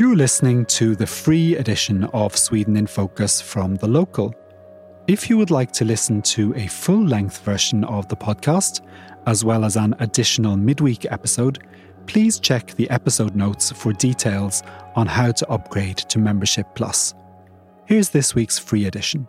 You're listening to the free edition of Sweden in Focus from The Local. If you would like to listen to a full length version of the podcast, as well as an additional midweek episode, please check the episode notes for details on how to upgrade to Membership Plus. Here's this week's free edition.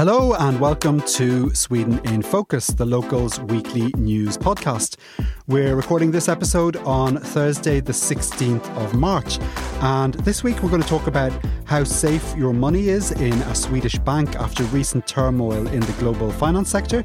Hello and welcome to Sweden in Focus, the locals weekly news podcast. We're recording this episode on Thursday, the 16th of March. And this week we're going to talk about how safe your money is in a Swedish bank after recent turmoil in the global finance sector.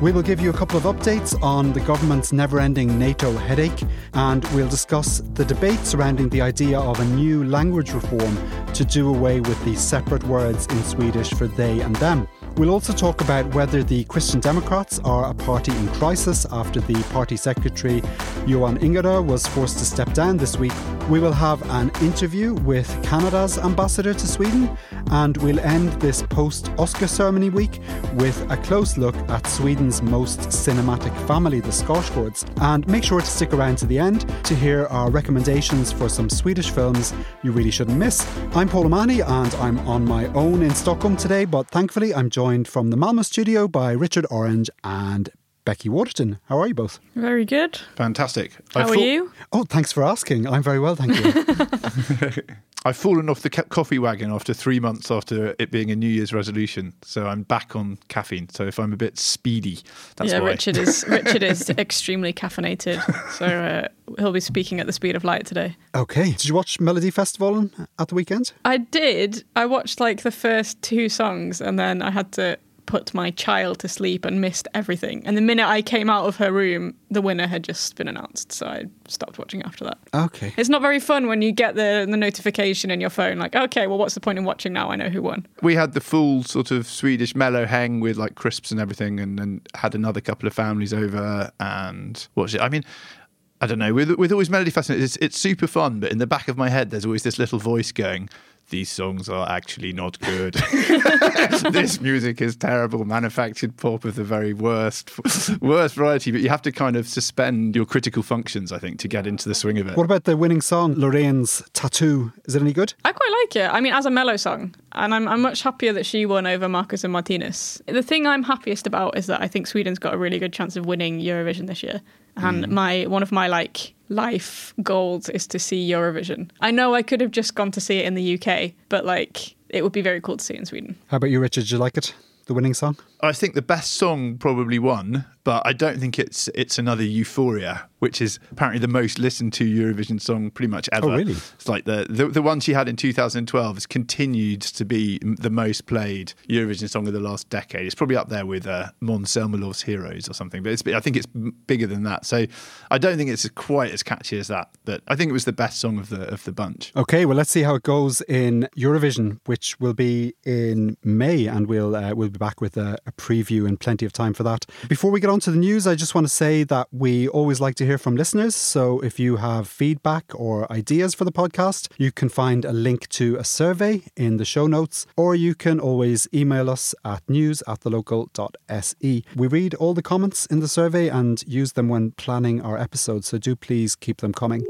We will give you a couple of updates on the government's never ending NATO headache, and we'll discuss the debate surrounding the idea of a new language reform to do away with the separate words in Swedish for they and them. We'll also talk about whether the Christian Democrats are a party in crisis after the party secretary Johan Ingerö was forced to step down this week. We will have an interview with Canada's ambassador to Sweden, and we'll end this post Oscar ceremony week with a close look at Sweden's most cinematic family, the Skarsgårds. And make sure to stick around to the end to hear our recommendations for some Swedish films you really shouldn't miss. I'm Paul O'Mahony, and I'm on my own in Stockholm today, but thankfully I'm joined from the Malmo studio by Richard Orange and Becky Waterton. How are you both? Very good. Fantastic. How I've are fa- you? Oh, thanks for asking. I'm very well, thank you. I've fallen off the coffee wagon after three months after it being a New Year's resolution, so I'm back on caffeine. So if I'm a bit speedy, that's yeah, why. Richard is Richard is extremely caffeinated, so uh, he'll be speaking at the speed of light today. okay. Did you watch Melody Festival at the weekend? I did. I watched like the first two songs, and then I had to put my child to sleep and missed everything. And the minute I came out of her room, the winner had just been announced, so I stopped watching after that. Okay. It's not very fun when you get the the notification in your phone, like, okay, well, what's the point in watching now? I know who won. we had the full sort of Swedish mellow hang with like crisps and everything, and then had another couple of families over and watched it. I mean, I don't know. With with always Melody Festival, it's it's super fun, but in the back of my head, there's always this little voice going. These songs are actually not good. this music is terrible, manufactured pop of the very worst, worst variety. But you have to kind of suspend your critical functions, I think, to get into the swing of it. What about the winning song, Loreen's Tattoo? Is it any good? I quite like it. I mean, as a Mello song, and I'm, I'm much happier that she won over Marcus and Martinus. The thing I'm happiest about is that I think Sweden's got a really good chance of winning Eurovision this year. And mm. my one of my like life goals is to see Eurovision. I know I could have just gone to see it in the UK, but like it would be very cool to see it in Sweden. How about you, Richard? Did you like it? The winning song? I think the best song probably won, but I don't think it's it's another Euphoria, which is apparently the most listened to Eurovision song pretty much ever. Oh, really? It's like the, the the one she had in 2012 has continued to be the most played Eurovision song of the last decade. It's probably up there with uh, Måns Zelmerlöw's Heroes or something, but it's, I think it's bigger than that. So I don't think it's quite as catchy as that, but I think it was the best song of the of the bunch. Okay, well, let's see how it goes in Eurovision, which will be in May, and we'll uh, we'll be back with a, a preview and plenty of time for that. Before we get on to the news, I just want to say that we always like to hear from listeners. So if you have feedback or ideas for the podcast, you can find a link to a survey in the show notes, or you can always email us at news at thelocal.se. We read all the comments in the survey and use them when planning our episodes, so do please keep them coming.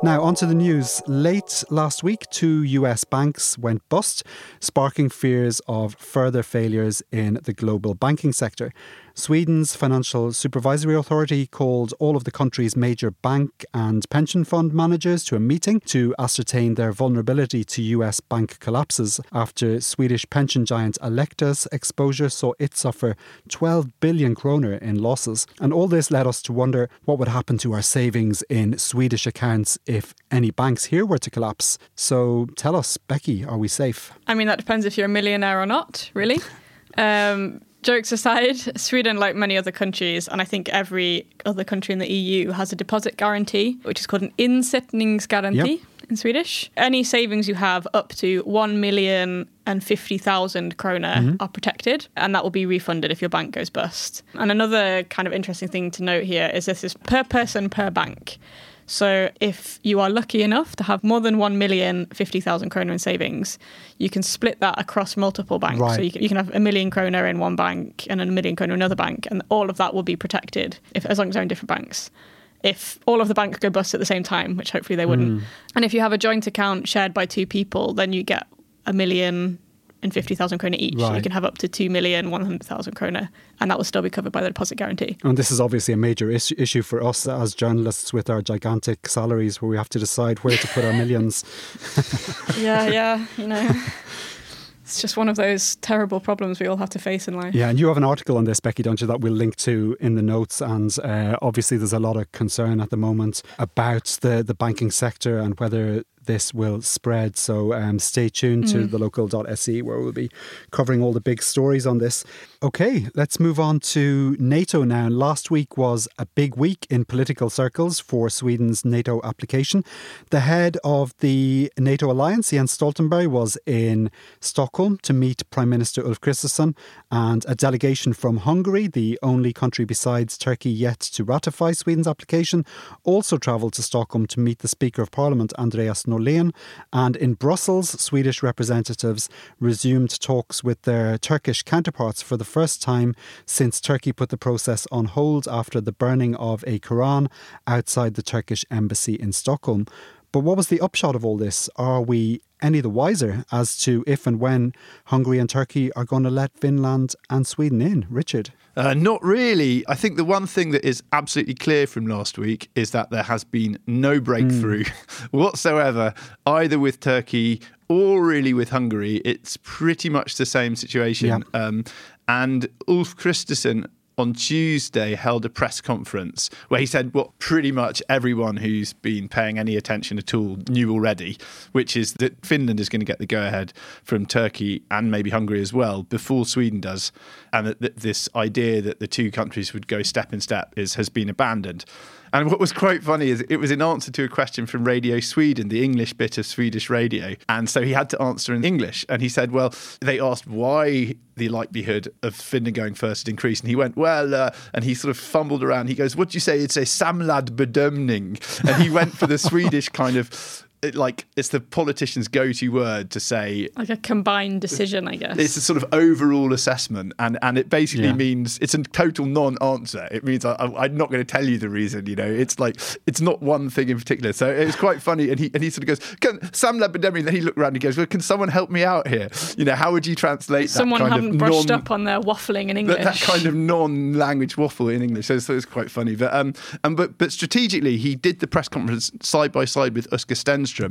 Now, onto the news. Late last week, two US banks went bust, sparking fears of further failures in the global banking sector. Sweden's Financial Supervisory Authority called all of the country's major bank and pension fund managers to a meeting to ascertain their vulnerability to US bank collapses after Swedish pension giant Alecta's exposure saw it suffer 12 billion kroner in losses. And all this led us to wonder what would happen to our savings in Swedish accounts if any banks here were to collapse. So tell us, Becky, are we safe? I mean, that depends if you're a millionaire or not, really. Um, Jokes aside, Sweden, like many other countries, and I think every other country in the EU, has a deposit guarantee, which is called an insättningsgaranti Yep. in Swedish. Any savings you have up to 1 million and 50,000 kroner mm-hmm. are protected, and that will be refunded if your bank goes bust. And another kind of interesting thing to note here is this is per person per bank. So if you are lucky enough to have more than 1 million 50,000 kroner in savings, you can split that across multiple banks. Right. So you can, you can have a million kroner in one bank and a million kroner in another bank, and all of that will be protected if as long as they're in different banks. If all of the banks go bust at the same time, which hopefully they wouldn't, hmm. and if you have a joint account shared by two people, then you get a million and 50,000 kroner each. Right. You can have up to 2 million 100,000 kroner, and that will still be covered by the deposit guarantee. And this is obviously a major is- issue for us as journalists with our gigantic salaries, where we have to decide where to put our millions. yeah, yeah, you know. It's just one of those terrible problems we all have to face in life. Yeah, and you have an article on this, Becky, don't you, that we'll link to in the notes. And uh, obviously, there's a lot of concern at the moment about the, the banking sector and whether this will spread. So um, stay tuned to the local.se where we'll be covering all the big stories on this. Okay, let's move on to NATO now. Last week was a big week in political circles for Sweden's NATO application. The head of the NATO alliance, Jens Stoltenberg, was in Stockholm to meet Prime Minister Ulf Kristersson and a delegation from Hungary, the only country besides Turkey yet to ratify Sweden's application, also travelled to Stockholm to meet the Speaker of Parliament, Andreas And in Brussels, Swedish representatives resumed talks with their Turkish counterparts for the first time since Turkey put the process on hold after the burning of a Quran outside the Turkish embassy in Stockholm. But what was the upshot of all this? Are we any the wiser as to if and when Hungary and Turkey are going to let Finland and Sweden in? Richard? Uh, not really. I think the one thing that is absolutely clear from last week is that there has been no breakthrough whatsoever, either with Turkey or really with Hungary. It's pretty much the same situation. Yeah. Um, and Ulf Kristersson on Tuesday held a press conference where he said what pretty much everyone who's been paying any attention at all knew already, which is that Finland is going to get the go ahead from Turkey and maybe Hungary as well before Sweden does, and that, this idea that the two countries would go step in step is has been abandoned. And what was quite funny is it was in answer to a question from Radio Sweden, the English bit of Swedish radio. And so he had to answer in English. And he said, well, they asked why the likelihood of Finland going first had increased. And he went, well, uh, and he sort of fumbled around. He goes, what do you say? It's a samlad bedömning. And he went for the Swedish kind of. It, like it's the politician's go-to word to say Like a combined decision, I guess. it's a sort of overall assessment, and, and it basically Yeah. means it's a total non-answer. It means I, I, I'm not going to tell you the reason. You know, it's like it's not one thing in particular. So it's quite funny, and he and he sort of goes, "Can Sam Labademi?" Then he looked around and he goes, "Well, can someone help me out here? You know, how would you translate Someone that kind hadn't of brushed non- up on their waffling in English. that, that kind of non-language waffle in English. So, so it's quite funny. But um, and but but strategically, he did the press conference side by side with Oskar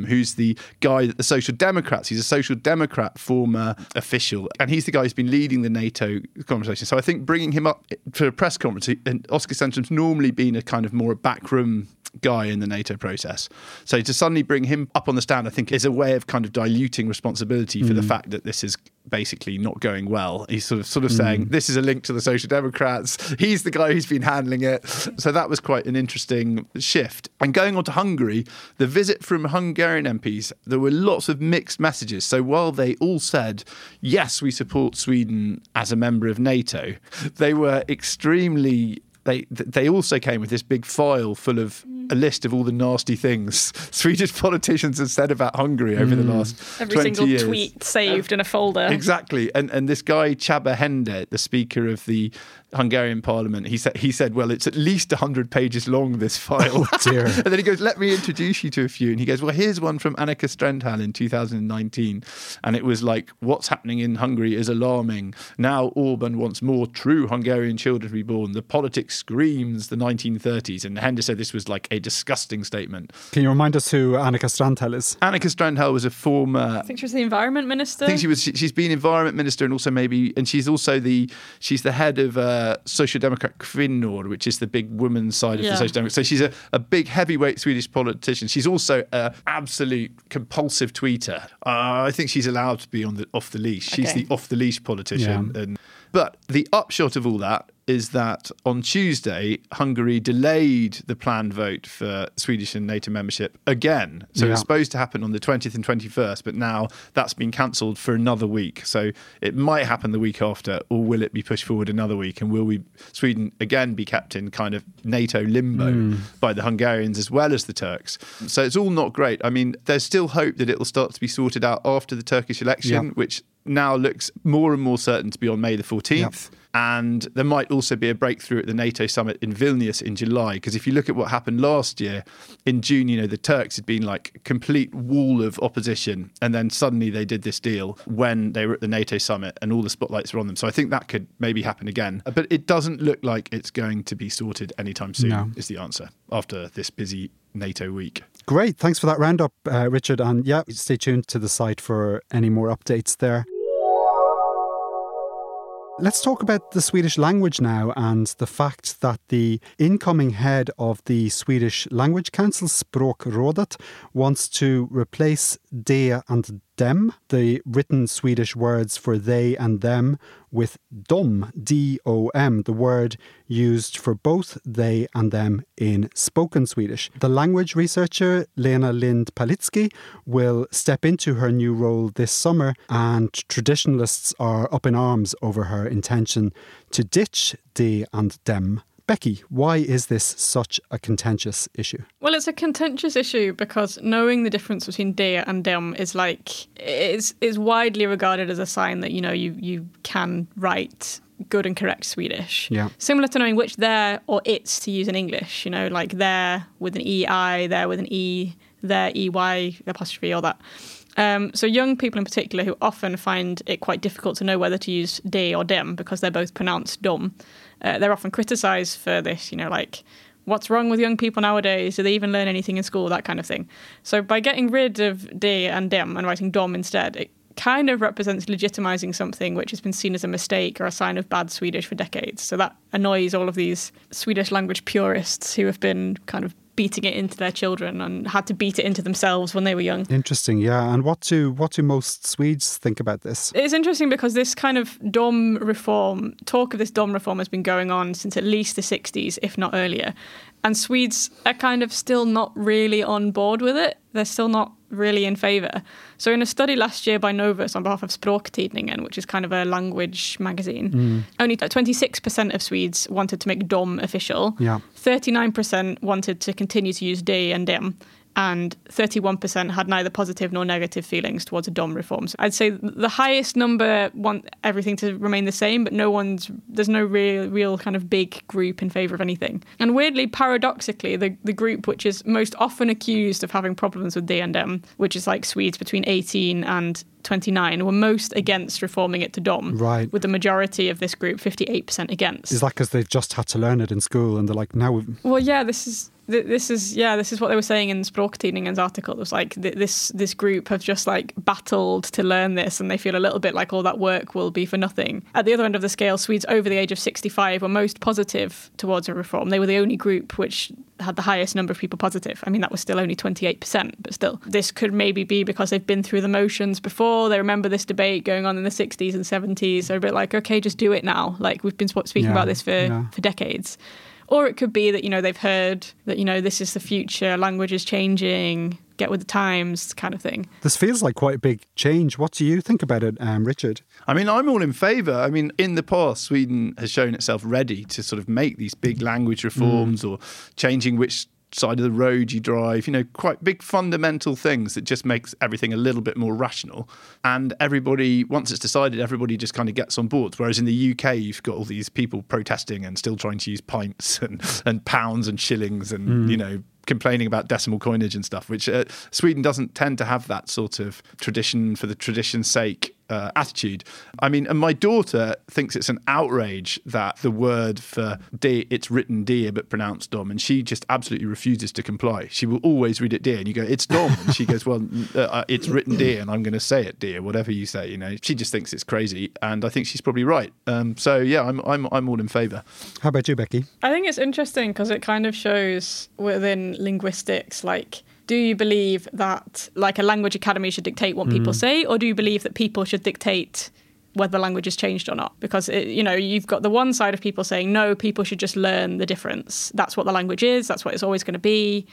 Who's the guy that the Social Democrats. He's a Social Democrat former official, and he's the guy who's been leading the NATO conversation. So I think bringing him up for a press conference, and Oskar Stenström's normally been a kind of more a backroom guy in the NATO process. So to suddenly bring him up on the stand, I think, is a way of kind of diluting responsibility for the mm. fact that this is basically not going well. He's sort of sort of mm. saying this is a link to the Social Democrats. He's the guy who's been handling it. So that was quite an interesting shift. And going on to Hungary, the visit from Hungarian MPs, there were lots of mixed messages. So while they all said yes, we support Sweden as a member of NATO, they were extremely they they also came with this big file full of a list of all the nasty things Swedish politicians have said about Hungary over the mm. last Every 20 single years. tweet saved in a folder. Exactly, and and this guy Csaba Hende, the Speaker of the Hungarian Parliament, he said he said, well, it's at least hundred pages long. This file, dear. and then he goes, let me introduce you to a few, and he goes, well, here's one from Annika Strandhäll in 2019, and it was like, what's happening in Hungary is alarming. Now Orban wants more true Hungarian children to be born. The politics screams the 1930s, and Hende said this was like a a disgusting statement. Can you remind us who Annika Strandhäll is? Annika Strandhäll was a former I think she was the environment minister. I think she was. She, has been environment minister and also maybe, and she's also the she's the head of uh, Social Democrat Kvinnor, which is the big women's side of Yeah. the Social Democrat. So she's a, a big heavyweight Swedish politician. She's also an absolute compulsive tweeter. Uh, I think she's allowed to be on the off the leash. She's Okay. the off the leash politician. Yeah. And but the upshot of all that is that on Tuesday, Hungary delayed the planned vote for Swedish and NATO membership again. So it was supposed to happen on the 20th and 21st, but now that's been cancelled for another week. So it might happen the week after, or will it be pushed forward another week? And will we Sweden again be kept in kind of NATO limbo hmm. by the Hungarians as well as the Turks? So it's all not great. I mean, there's still hope that it will start to be sorted out after the Turkish election, Yeah. which now looks more and more certain to be on May the 14th. And there might also be a breakthrough at the NATO summit in Vilnius in July. Because if you look at what happened last year, in June, you know, the Turks had been like complete wall of opposition. And then suddenly they did this deal when they were at the NATO summit and all the spotlights were on them. So I think that could maybe happen again. But it doesn't look like it's going to be sorted anytime soon, No. is the answer after this busy NATO week. Great. Thanks for that roundup, uh, Richard. And yeah, stay tuned to the site for any more updates there. Let's talk about the Swedish language now and the fact that the incoming head of the Swedish Language Council, Språkrådet, wants to replace de and dem, the written Swedish words for they and them, with dom, D O M, the word used for both they and them in spoken Swedish. The language researcher Lena Lind Palicki will step into her new role this summer, and traditionalists are up in arms over her intention to ditch de and dem. Becky, why is this such a contentious issue? Well, it's a contentious issue because knowing the difference between der and dem is like is is widely regarded as a sign that you know you you can write good and correct Swedish. Yeah. Similar to knowing which there or it's to use in English. You know, like there with an ei, there with an e, there ey apostrophe, all that. Um, so young people in particular who often find it quite difficult to know whether to use de or dem because they're both pronounced dom. Uh, they're often criticised for this. You know, like what's wrong with young people nowadays? Do they even learn anything in school? That kind of thing. So by getting rid of de and dem and writing dom instead, it kind of represents legitimizing something which has been seen as a mistake or a sign of bad Swedish for decades. So that annoys all of these Swedish language purists who have been kind of beating it into their children and had to beat it into themselves when they were young. Interesting, yeah. And what do what do most Swedes think about this? It's interesting because this kind of DOM reform, talk of this DOM reform has been going on since at least the 60s, if not earlier. And Swedes are kind of still not really on board with it. They're still not really in favour. So, in a study last year by Novus on behalf of Språktidningen, which is kind of a language magazine, mm. only 26% of Swedes wanted to make DOM official. Yeah. 39% wanted to continue to use DE and DIM, and 31% had neither positive nor negative feelings towards a DOM reforms. So I'd say the highest number want everything to remain the same, but no one's there's no real real kind of big group in favour of anything. And weirdly, paradoxically, the, the group which is most often accused of having problems with D and M, which is like Swedes between 18 and 29, were most against reforming it to DOM. Right. With the majority of this group 58% against. Is that because they've just had to learn it in school and they're like, now we've Well, yeah, this is th- this is yeah, this is what they were saying in Språktidningen's article. It was like th- this this group have just like battled to learn this, and they feel a little bit like all that work will be for nothing. At the other end of the scale, Swedes over the age of 65 were most positive towards a reform. They were the only group which had the highest number of people positive. I mean, that was still only 28%, but still. This could maybe be because they've been through the motions before. They remember this debate going on in the 60s and 70s. They're a bit like, okay, just do it now. Like we've been speaking Yeah, about this for, yeah. for decades. Or it could be that, you know, they've heard that, you know, this is the future, language is changing, get with the times kind of thing. this feels like quite a big change. What do you think about it, um, Richard? I mean, I'm all in favour. I mean, in the past, Sweden has shown itself ready to sort of make these big language reforms or changing which side of the road you drive, you know, quite big fundamental things that just makes everything a little bit more rational. And everybody, once it's decided, everybody just kind of gets on board. Whereas in the UK, you've got all these people protesting and still trying to use pints and, and pounds and shillings and, you know, complaining about decimal coinage and stuff, which uh, Sweden doesn't tend to have that sort of tradition for the tradition's sake uh, attitude. I mean, and my daughter thinks it's an outrage that the word for deer, it's written deer but pronounced dom, and she just absolutely refuses to comply. She will always read it deer, and you go, it's dom, and she goes, well, uh, uh, it's written deer, and I'm going to say it deer, whatever you say. You know, she just thinks it's crazy, and I think she's probably right. Um, so yeah, I'm I'm I'm all in favour. How about you, Becky? I think it's interesting because it kind of shows within linguistics, like, do you believe that like a language academy should dictate what people hmm. say, or do you believe that people should dictate whether the language has changed or not? Because it, you know you've got the one side of people saying no, people should just learn the difference. That's what the language is. That's what it's always going to be.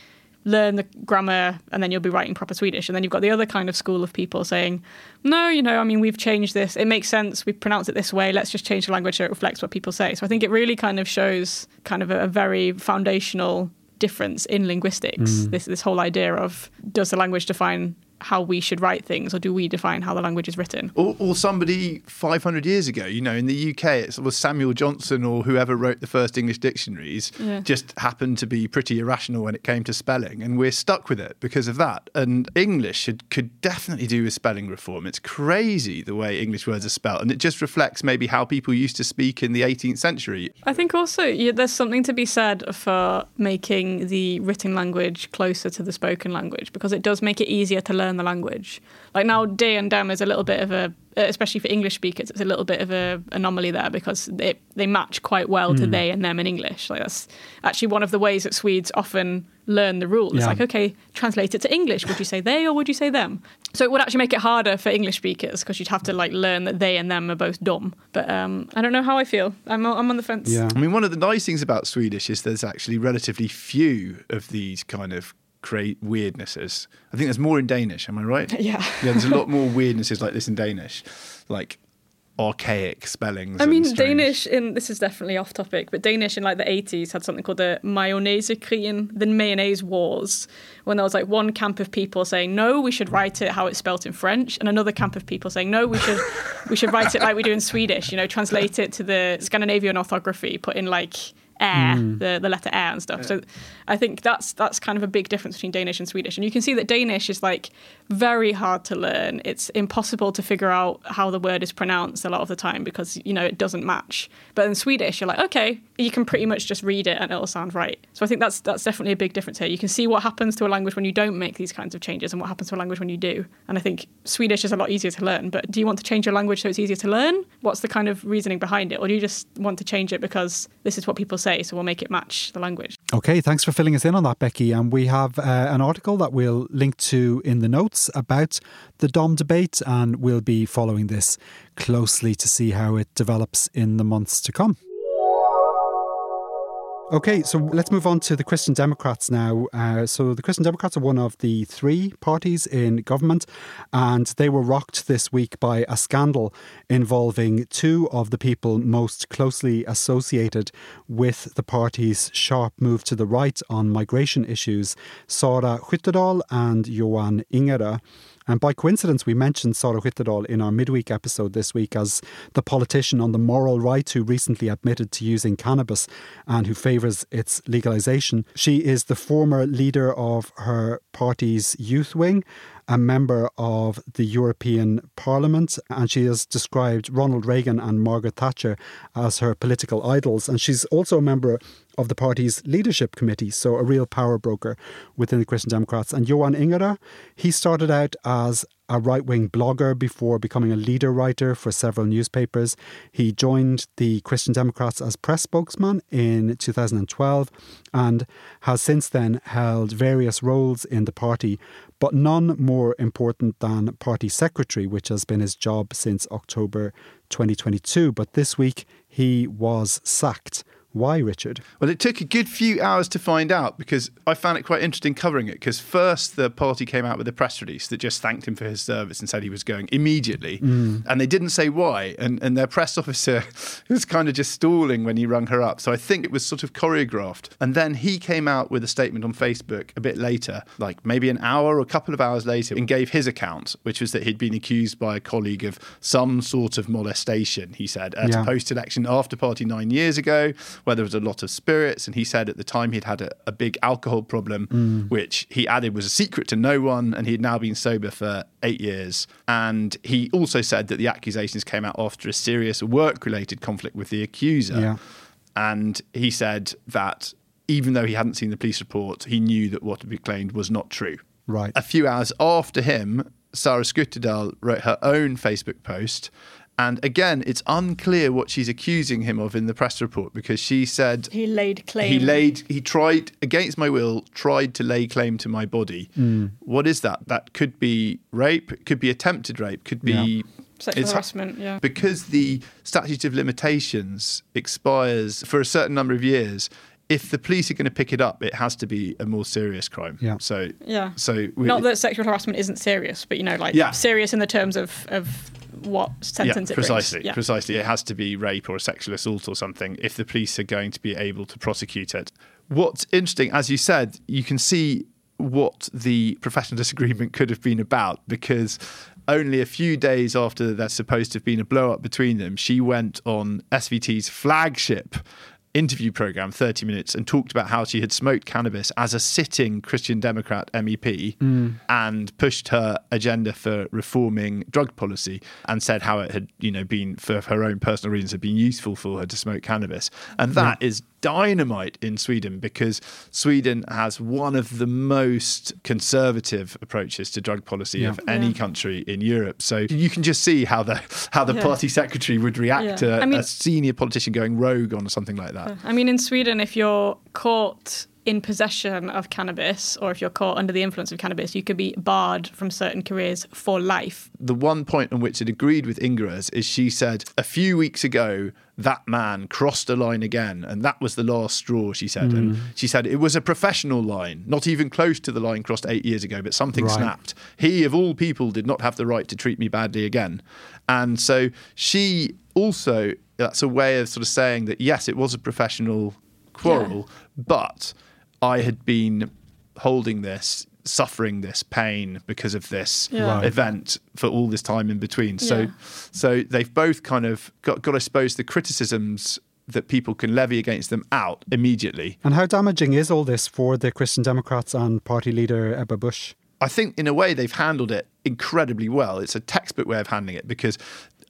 Learn the grammar, and then you'll be writing proper Swedish. And then you've got the other kind of school of people saying, no, you know, I mean, we've changed this. It makes sense. We pronounce it this way. Let's just change the language so it reflects what people say. So I think it really kind of shows kind of a, a very foundational difference in linguistics. Mm. This this whole idea of does the language define how we should write things, or do we define how the language is written? Or, or somebody 500 years ago, you know, in the UK, it was Samuel Johnson or whoever wrote the first English dictionaries, Yeah. just happened to be pretty irrational when it came to spelling. And we're stuck with it because of that. And English should, could definitely do with spelling reform. It's crazy the way English words are spelled. And it just reflects maybe how people used to speak in the 18th century. I think also yeah, there's something to be said for making the written language closer to the spoken language because it does make it easier to learn the language. Like now, day and dem is a little bit of a, especially for English speakers, it's a little bit of a anomaly there because it, they match quite well to they and them in English. Like that's actually one of the ways that Swedes often learn the rules. It's Yeah. like, okay, translate it to English. Would you say they or would you say them? So it would actually make it harder for English speakers because you'd have to like learn that they and them are both dumb. But um, I don't know how I feel. I'm, I'm on the fence. Yeah. I mean, one of the nice things about Swedish is there's actually relatively few of these kind of great weirdnesses. I think there's more in Danish, am I right? Yeah. Yeah, there's a lot more weirdnesses like this in Danish, like archaic spellings. I mean, Danish in this is definitely off topic, but Danish in like the 80s had something called the Mayonnaise-krigen, the mayonnaise wars, when there was like one camp of people saying no, we should write it how it's spelt in French, and another camp of people saying no, we should we should write it like we do in Swedish. You know, translate it to the Scandinavian orthography, put in like air, mm. the, the letter air and stuff. So I think that's that's kind of a big difference between Danish and Swedish. And you can see that Danish is like very hard to learn. It's impossible to figure out how the word is pronounced a lot of the time because you know it doesn't match. But in Swedish, you're like, okay, you can pretty much just read it and it'll sound right. So I think that's that's definitely a big difference here. You can see what happens to a language when you don't make these kinds of changes and what happens to a language when you do. And I think Swedish is a lot easier to learn. But do you want to change your language so it's easier to learn? What's the kind of reasoning behind it? Or do you just want to change it because this is what people say, so we'll make it match the language? Okay, thanks for filling us in on that, Becky. And we have uh, an article that we'll link to in the notes about the Dom debate, and we'll be following this closely to see how it develops in the months to come. Okay, so let's move on to the Christian Democrats now. Uh, so, the Christian Democrats are one of the three parties in government, and they were rocked this week by a scandal involving two of the people most closely associated with the party's sharp move to the right on migration issues Sara Skyttedal and Johan Ingerö. And by coincidence, we mentioned Sara Skyttedal in our midweek episode this week as the politician on the moral right who recently admitted to using cannabis and who favours its legalisation. She is the former leader of her party's youth wing, a member of the European Parliament, and she has described Ronald Reagan and Margaret Thatcher as her political idols. And she's also a member of the party's leadership committee, so a real power broker within the Christian Democrats. And Johan Ingerö, he started out as a right wing blogger before becoming a leader writer for several newspapers. He joined the Christian Democrats as press spokesman in 2012 and has since then held various roles in the party, but none more important than party secretary, which has been his job since October 2022. But this week he was sacked. Why, Richard? Well, it took a good few hours to find out because I found it quite interesting covering it. Because first, the party came out with a press release that just thanked him for his service and said he was going immediately. Mm. And they didn't say why. And, and their press officer was kind of just stalling when he rung her up. So I think it was sort of choreographed. And then he came out with a statement on Facebook a bit later, like maybe an hour or a couple of hours later, and gave his account, which was that he'd been accused by a colleague of some sort of molestation, he said, at Yeah. a post election after party nine years ago where there was a lot of spirits. And he said at the time he'd had a, a big alcohol problem, mm. which he added was a secret to no one. And he'd now been sober for eight years. And he also said that the accusations came out after a serious work related conflict with the accuser. Yeah. And he said that even though he hadn't seen the police report, he knew that what had been claimed was not true. Right. A few hours after him, Sara Skyttedal wrote her own Facebook post. And again, it's unclear what she's accusing him of in the press report because she said He laid claim. he laid he tried against my will tried to lay claim to my body. Mm. What is that? That could be rape, it could be attempted rape, could be Sexual harassment, yeah. because the statute of limitations expires for a certain number of years. If the police are going to pick it up, it has to be a more serious crime. Yeah. So Yeah. So we, Not that sexual harassment isn't serious, but you know, like Yeah. serious in the terms of of what sentence yeah, it precisely, Yeah. precisely. It has to be rape or a sexual assault or something if the police are going to be able to prosecute it. What's interesting, as you said, you can see what the professional disagreement could have been about because only a few days after there's supposed to have been a blow up between them, she went on SVT's flagship interview program 30 minutes and talked about how she had smoked cannabis as a sitting Christian Democrat MEP hmm. and pushed her agenda for reforming drug policy and said how it had you know been for her own personal reasons had been useful for her to smoke cannabis. And hmm. that is dynamite in Sweden because Sweden has one of the most conservative approaches to drug policy of any Yeah. country in Europe so you can just see how the how the Yeah. party secretary would react Yeah. to I mean- a senior politician going rogue on something like that I mean, in Sweden, if you're caught in possession of cannabis or if you're caught under the influence of cannabis, you could be barred from certain careers for life. the one point on which it agreed with Ingerö's is she said a few weeks ago that man crossed a line again and that was the last straw she said. And mm. she said it was a professional line not even close to the line crossed 8 years ago but something Right. snapped. He of all people did not have the right to treat me badly again. And so she also that's a way of sort of saying that yes it was a professional quarrel but I had been holding this, suffering this pain because of this Yeah. Right. event for all this time in between. So, Yeah. so they've both kind of got, got, I suppose, the criticisms that people can levy against them out immediately. And how damaging is all this for the Christian Democrats and party leader Ebba Busch? I think, in a way, they've handled it incredibly well. It's a textbook way of handling it because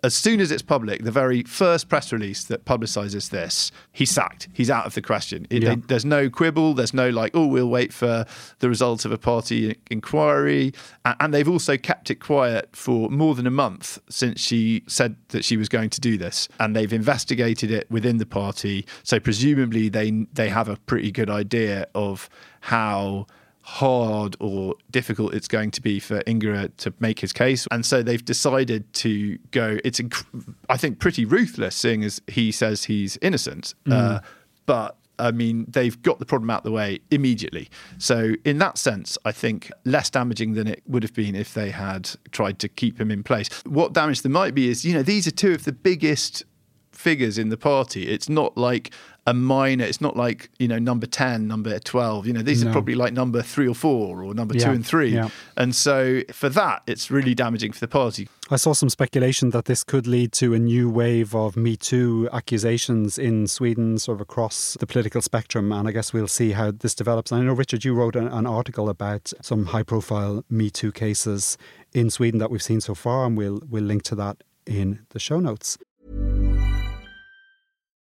as soon as it's public, the very first press release that publicises this, he's sacked. He's out of the question. It, Yeah. they- there's no quibble. There's no like, oh, we'll wait for the result of a party inquiry. And they've also kept it quiet for more than a month since she said that she was going to do this. And they've investigated it within the party. So presumably they they have a pretty good idea of how hard or difficult it's going to be for Ingerö to make his case. And so they've decided to go, it's, inc- I think, pretty ruthless, seeing as he says he's innocent. Uh, but I mean, they've got the problem out of the way immediately. So, in that sense, I think less damaging than it would have been if they had tried to keep him in place. What damage there might be is, you know, these are two of the biggest figures in the party. It's not like a minor, it's not like, you know, number 10, number 12. You know, these No. are probably like number three or four or number Yeah, two and three. yeah. And so for that, it's really damaging for the party. I saw some speculation that this could lead to a new wave of Me Too accusations in Sweden, sort of across the political spectrum. And I guess we'll see how this develops. And I know, Richard, you wrote an, an article about some high profile Me Too cases in Sweden that we've seen so far, and we'll, we'll link to that in the show notes.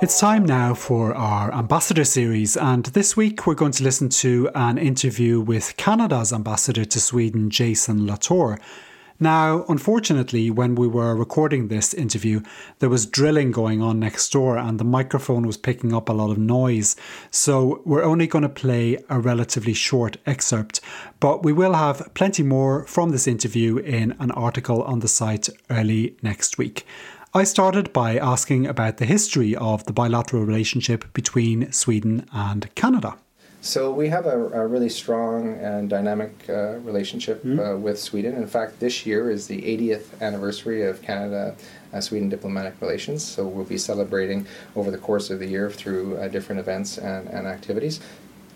It's time now for our ambassador series, and this week we're going to listen to an interview with Canada's ambassador to Sweden, Jason LaTorre. Now, unfortunately, when we were recording this interview, there was drilling going on next door and the microphone was picking up a lot of noise. So we're only going to play a relatively short excerpt, but we will have plenty more from this interview in an article on the site early next week. I started by asking about the history of the bilateral relationship between Sweden and Canada. So we have a, a really strong and dynamic uh, relationship mm. uh, with Sweden. In fact, this year is the 80th anniversary of Canada uh, Sweden diplomatic relations. So we'll be celebrating over the course of the year through uh, different events and, and activities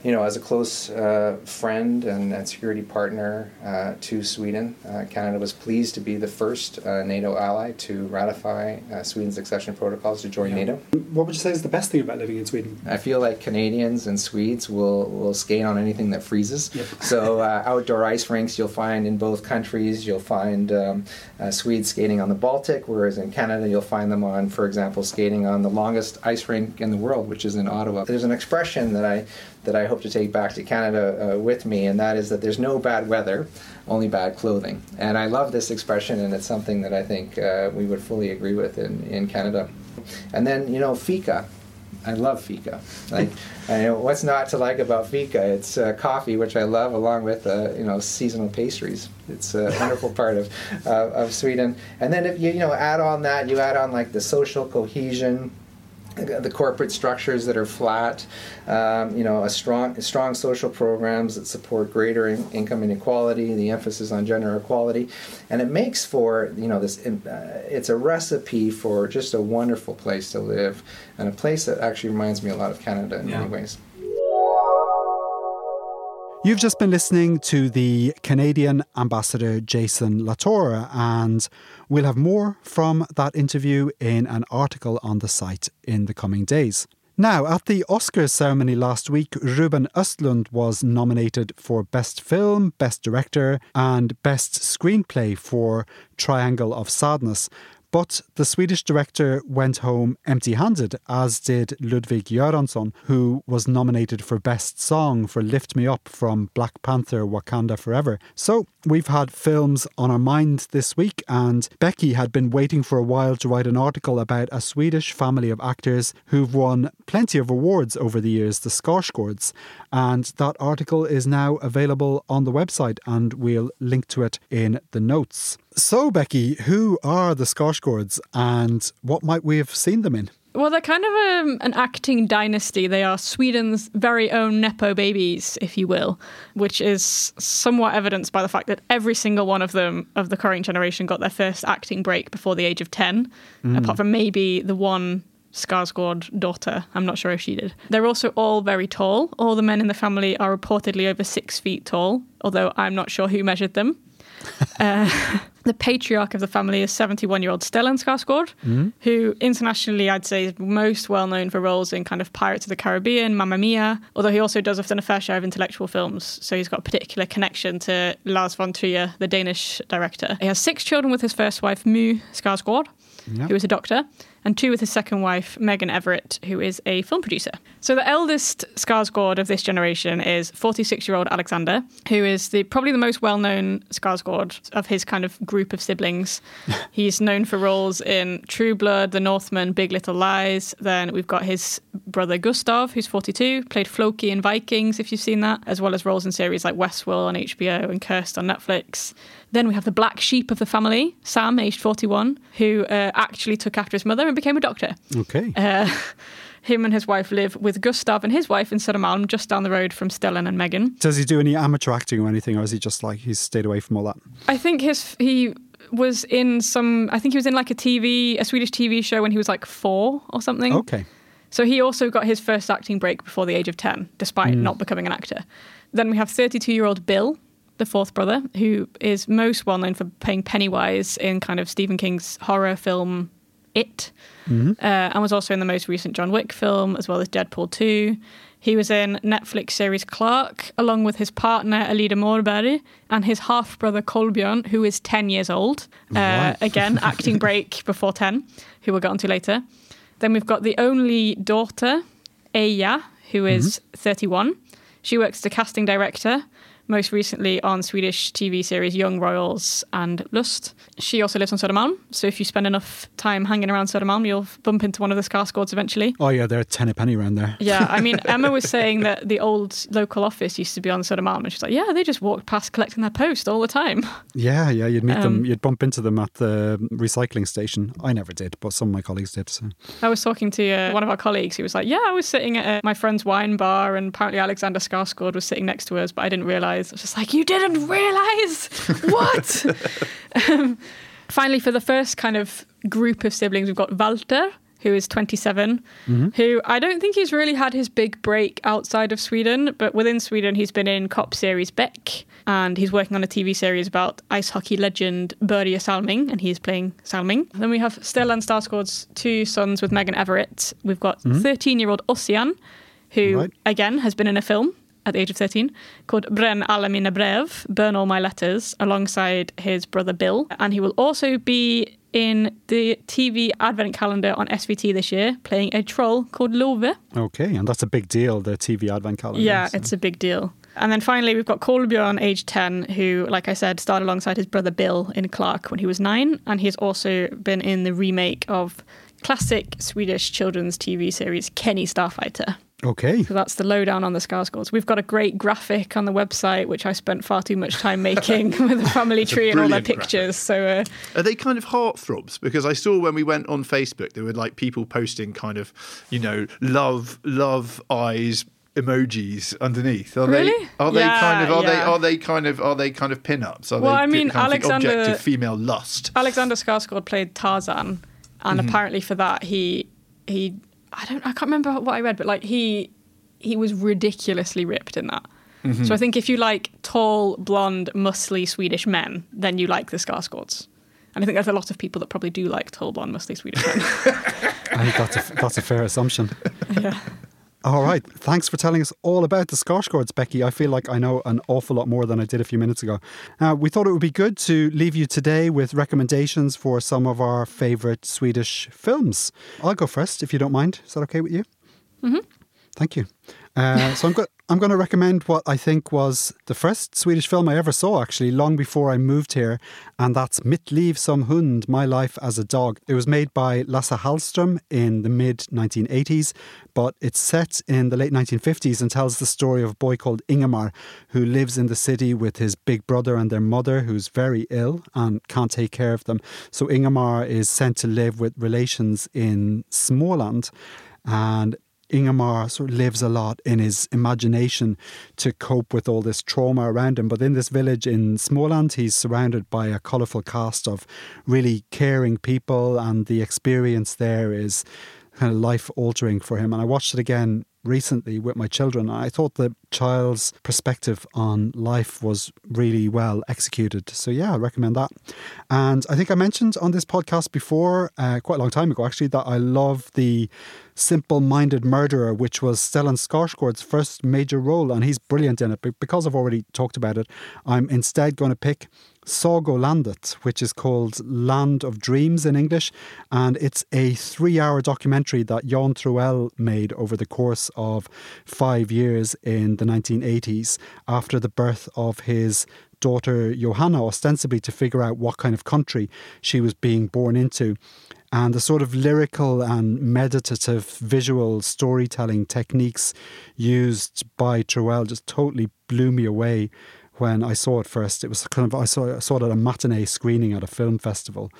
you know, as a close uh, friend and, and, security partner uh, to Sweden, uh, Canada was pleased to be the first uh, NATO ally to ratify uh, Sweden's accession protocols to join yeah. NATO. What would you say is the best thing about living in Sweden? I feel like Canadians and Swedes will, will skate on anything that freezes. Yep. so, uh, outdoor ice rinks you'll find in both countries. You'll find um, Swedes skating on the Baltic, whereas in Canada you'll find them on, for example, skating on the longest ice rink in the world, which is in Ottawa. There's an expression that I that I hope to take back to Canada uh, with me, and that is that there's no bad weather, only bad clothing. And I love this expression, and it's something that I think uh, we would fully agree with in, in Canada. And then, you know, fika. I love fika. Like, I know what's not to like about fika? It's uh, coffee, which I love, along with uh, you know seasonal pastries. It's a wonderful part of uh, of Sweden. And then if you you know add on that, you add on like the social cohesion the corporate structures that are flat, um, you know, a strong, strong social programs that support greater in, income inequality, the emphasis on gender equality, and it makes for you know this. Uh, it's a recipe for just a wonderful place to live, and a place that actually reminds me a lot of Canada in yeah. many ways. You've just been listening to the Canadian ambassador Jason LaTorre, and we'll have more from that interview in an article on the site in the coming days. Now, at the Oscars ceremony last week, Ruben Östlund was nominated for Best Film, Best Director, and Best Screenplay for Triangle of Sadness, but the Swedish director went home empty handed, as did Ludwig Göransson, who was nominated for Best Song for Lift Me Up from Black Panther Wakanda Forever. So we've had films on our mind this week, and Becky had been waiting for a while to write an article about a Swedish family of actors who've won plenty of awards over the years, the Skarsgårds. And that article is now available on the website, and we'll link to it in the notes. So, Becky, who are the Skarsgårds and what might we have seen them in? Well, they're kind of a, um, an acting dynasty. They are Sweden's very own Nepo babies, if you will, which is somewhat evidenced by the fact that every single one of them, of the current generation, got their first acting break before the age of 10, mm. apart from maybe the one Skarsgård daughter. I'm not sure if she did. They're also all very tall. All the men in the family are reportedly over six feet tall, although I'm not sure who measured them. Uh, the patriarch of the family is 71 year old Stellan Skarsgård, mm-hmm. who internationally I'd say is most well known for roles in kind of Pirates of the Caribbean, Mamma Mia, although he also does often a fair share of intellectual films. So he's got a particular connection to Lars von Trier, the Danish director. He has six children with his first wife, My Skarsgård, yep. who is a doctor and two with his second wife, Megan Everett, who is a film producer. So the eldest Skarsgård of this generation is 46-year-old Alexander, who is the probably the most well-known Skarsgård of his kind of group of siblings. He's known for roles in True Blood, The Northman, Big Little Lies. Then we've got his brother Gustav, who's 42, played Floki in Vikings, if you've seen that, as well as roles in series like Westworld on HBO and Cursed on Netflix. Then we have the black sheep of the family, Sam, aged 41, who uh, actually took after his mother and became a doctor. Okay. Uh, him and his wife live with Gustav and his wife in Södermalm, just down the road from Stellan and Megan. Does he do any amateur acting or anything, or is he just like he's stayed away from all that? I think his he was in some. I think he was in like a TV, a Swedish TV show when he was like four or something. Okay. So he also got his first acting break before the age of ten, despite mm. not becoming an actor. Then we have 32-year-old Bill, the fourth brother, who is most well known for playing Pennywise in kind of Stephen King's horror film It, mm-hmm. uh, and was also in the most recent John Wick film, as well as Deadpool 2. He was in Netflix series Clark, along with his partner Alida Morberg and his half brother Kolbjörn, who is 10 years old. Uh, again, acting break before 10, who we'll get onto later. Then we've got the only daughter, Eija, who is 31. She works as a casting director, most recently on Swedish TV series Young Royals and Lust. She also lives on Södermalm, so if you spend enough time hanging around Södermalm, you'll bump into one of the Skarsgårds eventually. Oh yeah, they're a tenny penny around there. Yeah, I mean, Emma was saying that the old local office used to be on Södermalm, and she's like, yeah, they just walked past collecting their post all the time. Yeah, yeah, you'd meet Um, them, you'd bump into them at the recycling station. I never did, but some of my colleagues did. So. I was talking to uh, one of our colleagues who was like, yeah, I was sitting at uh, my friend's wine bar, and apparently Alexander Skarsgård was sitting next to us, but I didn't realise. I was just like, you didn't realise? what? um, finally, for the first kind of group of siblings, we've got Walter, who is 27, who I don't think he's really had his big break outside of Sweden, but within Sweden, he's been in cop series Beck, and he's working on a TV series about ice hockey legend Börje Salming, and he's playing Salming. Then we have Stellan Skarsgård's two sons with Megan Everett. We've got 13 year old Ossian, who Right. again has been in a film at the age of 13 called Bränn alla mina brev, Burn All My Letters, alongside his brother Bill. And he will also be in the TV advent calendar on SVT this year, playing a troll called Love. Okay, and that's a big deal, the TV advent calendar. Yeah, so- it's a big deal. And then finally, we've got Kolbjörn, age 10, who, like I said, starred alongside his brother Bill in Clark when he was nine. And he's also been in the remake of classic Swedish children's TV series Kenny Starfighter. Okay. So that's the lowdown on the Skarsgårds. We've got a great graphic on the website, which I spent far too much time making with a family tree and all their pictures. So uh, Are they kind of heartthrobs? Because I saw when we went on Facebook, there were like people posting kind of, you know, love, love eyes emojis underneath. Are Really? they? Are they Yeah, kind of? Are they? Are they kind of? Are they kind of pin-ups? Are Well, they I mean, kind of the Alexander- object of female lust. Alexander Skarsgård played Tarzan, and apparently for that he he I don't I can't remember what I read, but like he he was ridiculously ripped in that. Mm-hmm. So I think if you like tall, blonde, muscly Swedish men, then you like the Skarsgårds. And I think there's a lot of people that probably do like tall, blonde, muscly Swedish men. I think that's a, that's a fair assumption. yeah. All right. Thanks for telling us all about the Skarsgårds, Becky. I feel like I know an awful lot more than I did a few minutes ago. Now, we thought it would be good to leave you today with recommendations for some of our favourite Swedish films. I'll go first, if you don't mind. Is that okay with you? Mm-hmm. Thank you. Uh, so I'm, go- I'm going to recommend what I think was the first Swedish film I ever saw, actually, long before I moved here, and that's Mitt liv som hund, My Life as a Dog. It was made by Lasse Hallström in the mid 1980s, but it's set in the late 1950s and tells the story of a boy called Ingemar who lives in the city with his big brother and their mother, who's very ill and can't take care of them. So Ingemar is sent to live with relations in Småland, and Ingemar sort of lives a lot in his imagination to cope with all this trauma around him. But in this village in Småland, he's surrounded by a colourful cast of really caring people, and the experience there is kind of life altering for him. And I watched it again recently with my children. And I thought the child's perspective on life was really well executed. So, yeah, I recommend that. And I think I mentioned on this podcast before, uh, quite a long time ago actually, that I love the Simple Minded Murderer, which was Stellan Skarsgård's first major role, and he's brilliant in it. But because I've already talked about it, I'm instead going to pick Sagolandet, which is called Land of Dreams in English, and it's a three-hour documentary that Jan Troell made over the course of five years in the 1980s after the birth of his daughter Johanna, ostensibly to figure out what kind of country she was being born into. And the sort of lyrical and meditative visual storytelling techniques used by Troell just totally blew me away when I saw it first. It was kind of I saw I saw it at a matinee screening at a film festival,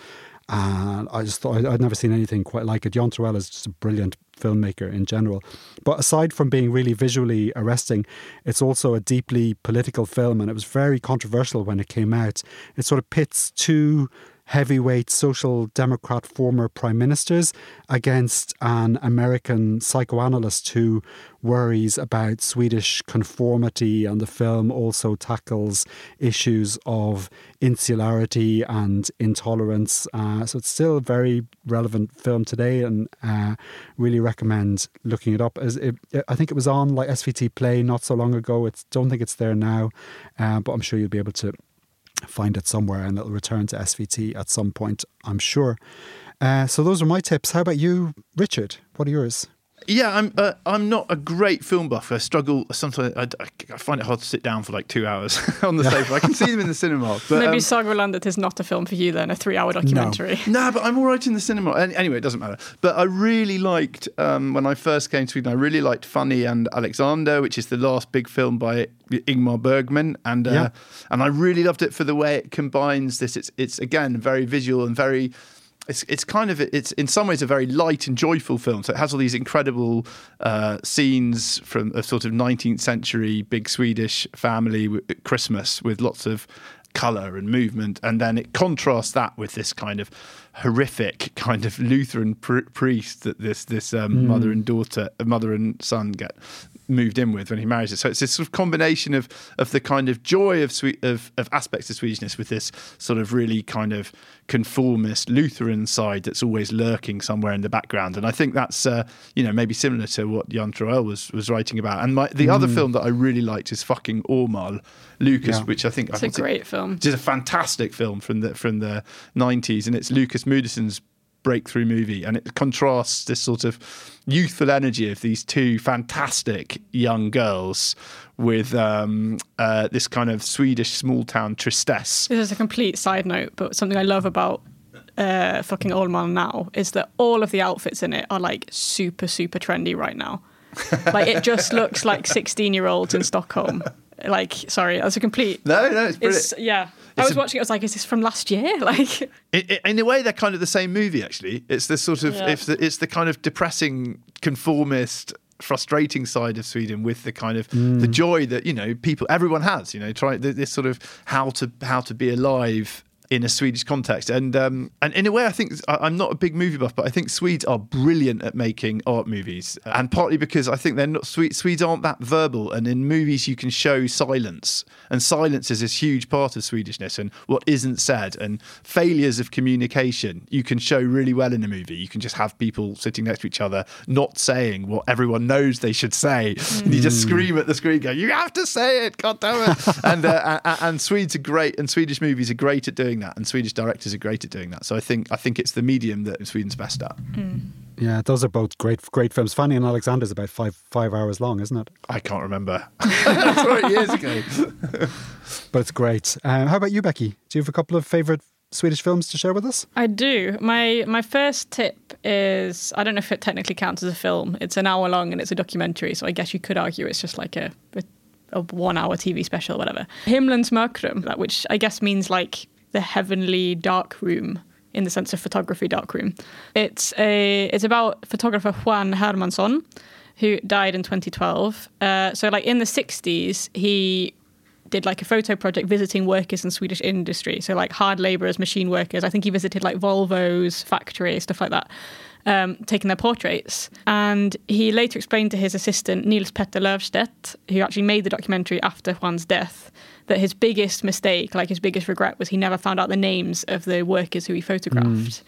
and I just thought I'd never seen anything quite like it. Jan Troell is just a brilliant filmmaker in general. But aside from being really visually arresting, it's also a deeply political film, and it was very controversial when it came out. It sort of pits two heavyweight social democrat former prime ministers against an American psychoanalyst who worries about Swedish conformity, and the film also tackles issues of insularity and intolerance. Uh, so it's still a very relevant film today, and uh, really recommend looking it up. As it, I think it was on like SVT Play not so long ago. It's don't think it's there now, uh, but I'm sure you'll be able to find it somewhere and it'll return to SVT at some point, I'm sure. Uh, so those are my tips. How about you, Richard? What are yours? Yeah, I'm. Uh, I'm not a great film buff. I struggle sometimes. I, I find it hard to sit down for like two hours on the sofa. I can see them in the cinema, but Maybe um, Sagolandet is not a film for you then, a three-hour documentary. No, but I'm all right in the cinema. An- Anyway, it doesn't matter. But I really liked um, when I first came to Sweden. I really liked Fanny and Alexander, which is the last big film by Ingmar Bergman, and uh, Yeah. and I really loved it for the way it combines this. It's it's again very visual and very. It's, it's kind of it's in some ways a very light and joyful film. So it has all these incredible uh, scenes from a sort of 19th century big Swedish family w- Christmas with lots of color and movement, and then it contrasts that with this kind of horrific kind of Lutheran pr- priest that this this um, mother and daughter, mother and son get moved in with when he marries her. So it's this sort of combination of of the kind of joy of sweet of, of aspects of Swedishness with this sort of really kind of conformist Lutheran side that's always lurking somewhere in the background. And I think that's uh, you know maybe similar to what Jan Troell was was writing about. And my, the other film that I really liked is fucking Åmål, Lukas, Yeah. which I think It's a great film. It's a fantastic film from the from the nineties, and it's Lukas Moodysson's breakthrough movie, and it contrasts this sort of youthful energy of these two fantastic young girls with um, uh, this kind of Swedish small town tristesse. This is a complete side note, but something I love about uh, fucking Åmål now is that all of the outfits in it are like super, super trendy right now. like it just looks like 16 year olds in Stockholm. Like, sorry, that's a complete. No, no, it's brilliant. It's, yeah. I was a- watching it, I was like, is this from last year? Like, I- I- in a way, they're kind of the same movie. Actually, it's the sort of Yeah. it's the, it's the kind of depressing, conformist, frustrating side of Sweden with the kind of mm. the joy that you know people, everyone has. You know, try this sort of how to how to be alive in a Swedish context, and um, and in a way, I think I'm not a big movie buff, but I think Swedes are brilliant at making art movies, and partly because I think they're not Swe- Swedes aren't that verbal, and in movies you can show silence, and silence is this huge part of Swedishness, and what isn't said, and failures of communication you can show really well in a movie. You can just have people sitting next to each other not saying what everyone knows they should say, and you just scream at the screen, go, "You have to say it, God damn it!" and uh, and, and Swedes are great, and Swedish movies are great at doing that, and Swedish directors are great at doing that. So I think I think it's the medium that Sweden's best at. Yeah, those are both great great films. Fanny and Alexander's about five five hours long, isn't it? I can't remember. That's right, years ago. But it's great. Um, how about you, Becky? Do you have a couple of favourite Swedish films to share with us? I do. My my first tip is I don't know if it technically counts as a film. It's an hour long and it's a documentary, so I guess you could argue it's just like a a, a one hour TV special, or whatever. Himlens mörkrum, which I guess means like the heavenly dark room in the sense of photography dark room. It's a it's about photographer Juan Hermansson who died in 2012. Uh, so like in the 60s, he did like a photo project visiting workers in Swedish industry. So like hard laborers, machine workers. I think he visited like Volvo's factory, stuff like that, um, taking their portraits. And he later explained to his assistant Nils Petter Löfstedt, who actually made the documentary after Juan's death, that his biggest mistake, like his biggest regret, was he never found out the names of the workers who he photographed.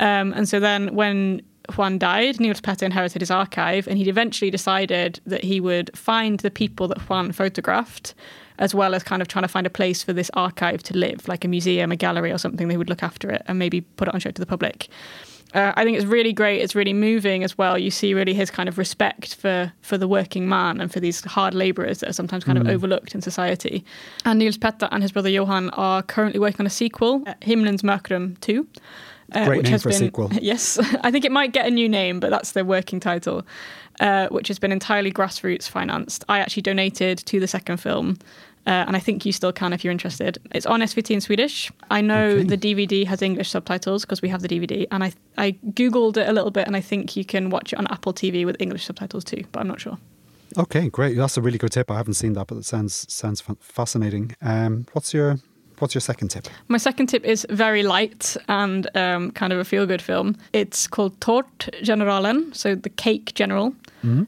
Um, and so then when Juan died, Nils Petter inherited his archive, and he'd eventually decided that he would find the people that Juan photographed, as well as kind of trying to find a place for this archive to live, like a museum, a gallery, or something They would look after it and maybe put it on show to the public. Uh, I think it's really great. It's really moving as well. You see really his kind of respect for for the working man and for these hard labourers that are sometimes kind of overlooked in society. And Nils Petter and his brother Johan are currently working on a sequel, uh, Himlens Mörkrum 2. Uh, Great which name has for a been, sequel. Yes, I think it might get a new name, but that's the working title, uh, which has been entirely grassroots financed. I actually donated to the second film, uh, and I think you still can if you're interested. It's on SVT in Swedish. I know Okay. the DVD has English subtitles because we have the DVD, and I I googled it a little bit, and I think you can watch it on Apple TV with English subtitles too, but I'm not sure. Okay, great. That's a really good tip. I haven't seen that, but it sounds sounds fascinating. Um, what's your what's your second tip? My second tip is very light and um, kind of a feel good film. It's called Tort Generalen, so the Cake General.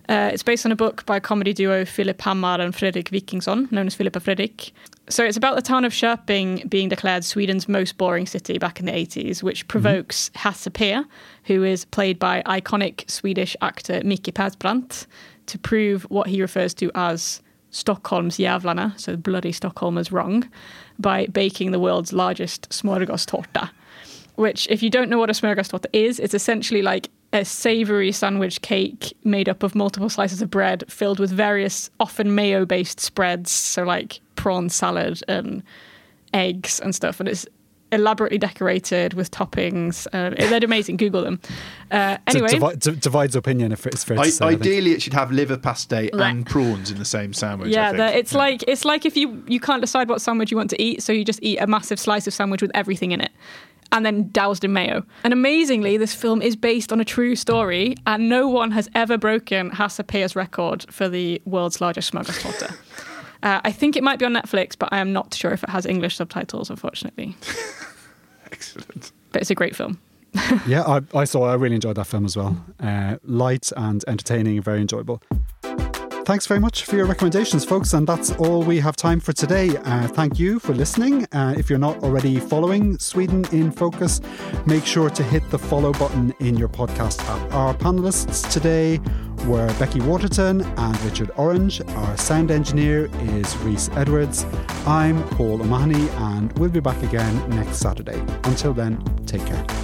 Uh, it's based on a book by comedy duo Filip Hammar and Fredrik Wikingsson, known as Filip and Fredrik. So it's about the town of Köping being declared Sweden's most boring city back in the 80s, which provokes Hasse P, who is played by iconic Swedish actor Micke Persbrandt, to prove what he refers to as Stockholm's jävlarna, so bloody Stockholmers wrong, by baking the world's largest smörgåstårta. which, if you don't know what a smörgåstårta is, it's essentially like a savory sandwich cake made up of multiple slices of bread filled with various, often mayo based spreads. So, like prawn salad and eggs and stuff. And it's elaborately decorated with toppings. Uh, they're amazing. Google them. Uh, anyway, Divi- d- divides opinion if it's fair to I, say. I ideally, it should have liver pasty Blech. and prawns in the same sandwich. I yeah, think. the, it's Yeah. like it's like if you you can't decide what sandwich you want to eat, so you just eat a massive slice of sandwich with everything in it. And then doused in mayo. And amazingly, this film is based on a true story, and no one has ever broken Hasse P's record for the world's largest smörgåstårta. Uh, I think it might be on Netflix, but I am not sure if it has English subtitles, unfortunately. excellent. But it's a great film. yeah, I, I saw. I really enjoyed that film as well. Uh, light and entertaining, very enjoyable. Thanks very much for your recommendations, folks, and that's all we have time for today. Uh, thank you for listening. Uh, if you're not already following Sweden in Focus, make sure to hit the follow button in your podcast app. Our panelists today were Becky Waterton and Richard Orange. Our sound engineer is Reese Edwards. I'm Paul O'Mahony, and we'll be back again next Saturday. Until then, take care.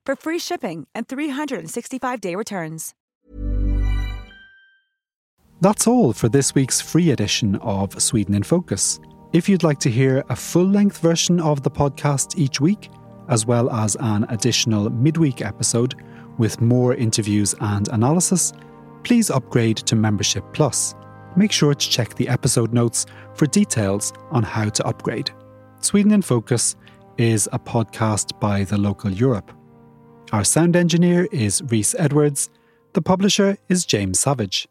for free shipping and 365-day returns. That's all for this week's free edition of Sweden in Focus. If you'd like to hear a full length version of the podcast each week, as well as an additional midweek episode with more interviews and analysis, please upgrade to Membership Plus. Make sure to check the episode notes for details on how to upgrade. Sweden in Focus is a podcast by the local Europe. Our sound engineer is Reese Edwards. The publisher is James Savage.